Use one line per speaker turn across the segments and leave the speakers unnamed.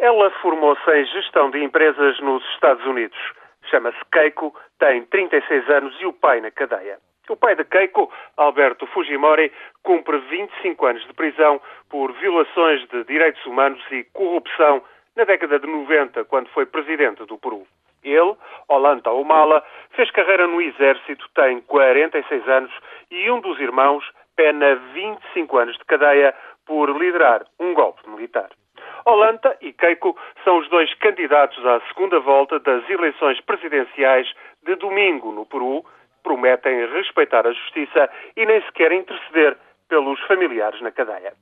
Ela formou-se em gestão de empresas nos Estados Unidos. Chama-se Keiko, tem 36 anos e o pai na cadeia. O pai de Keiko, Alberto Fujimori, cumpre 25 anos de prisão por violações de direitos humanos e corrupção na década de 90, quando foi presidente do Peru. Ele, Olanta Humala, fez carreira no exército, tem 46 anos e um dos irmãos pena 25 anos de cadeia por liderar um golpe militar. Olanta e Keiko são os dois candidatos à segunda volta das eleições presidenciais de domingo no Peru. Prometem respeitar a justiça e nem sequer interceder pelos familiares na cadeia.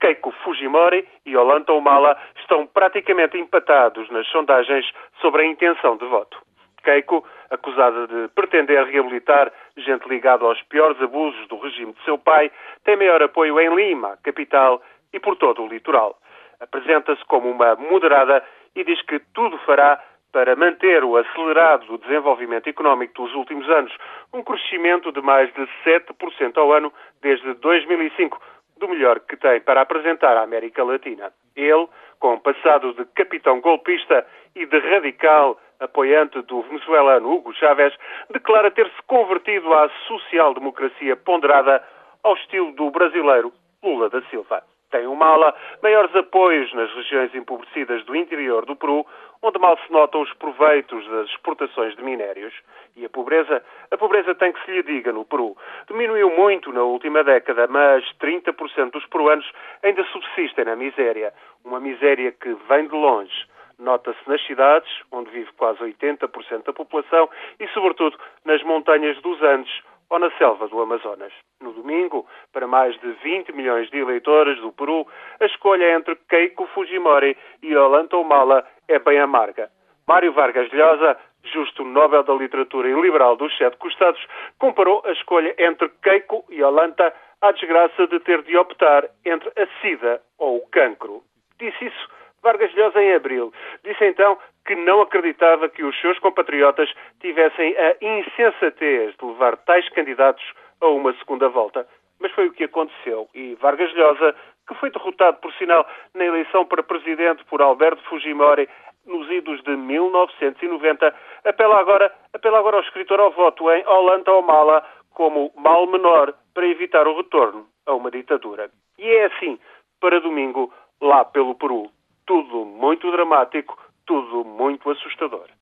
Keiko Fujimori e Olanta Humala estão praticamente empatados nas sondagens sobre a intenção de voto. Keiko, acusada de pretender reabilitar gente ligada aos piores abusos do regime de seu pai, tem maior apoio em Lima, capital, e por todo o litoral apresenta-se como uma moderada e diz que tudo fará para manter o acelerado desenvolvimento económico dos últimos anos, um crescimento de mais de 7% ao ano desde 2005, do melhor que tem para apresentar à América Latina. Ele, com passado de capitão golpista e de radical apoiante do venezuelano Hugo Chávez, declara ter-se convertido à social-democracia ponderada ao estilo do brasileiro Lula da Silva tem uma ala, maiores apoios nas regiões empobrecidas do interior do Peru, onde mal se notam os proveitos das exportações de minérios. E a pobreza? A pobreza tem que se lhe diga no Peru. Diminuiu muito na última década, mas 30% dos peruanos ainda subsistem na miséria. Uma miséria que vem de longe. Nota-se nas cidades, onde vive quase 80% da população, e, sobretudo, nas montanhas dos Andes, ou na selva do Amazonas. No domingo, para mais de 20 milhões de eleitores do Peru, a escolha entre Keiko Fujimori e Ollanta Humala é bem amarga. Mário Vargas Llosa, justo Nobel da Literatura e liberal dos sete costados, comparou a escolha entre Keiko e Ollanta à desgraça de ter de optar entre a sida ou o cancro. Disse isso Vargas Llosa em abril. Disse então que não acreditava que os seus compatriotas tivessem a insensatez de levar tais candidatos a uma segunda volta. Mas foi o que aconteceu e Vargas Llosa, que foi derrotado, por sinal, na eleição para presidente por Alberto Fujimori nos idos de 1990, apela agora, apela agora ao escritor ao voto em Olanta ou Mala como mal menor para evitar o retorno a uma ditadura. E é assim, para domingo, lá pelo Peru tudo muito dramático, tudo muito assustador.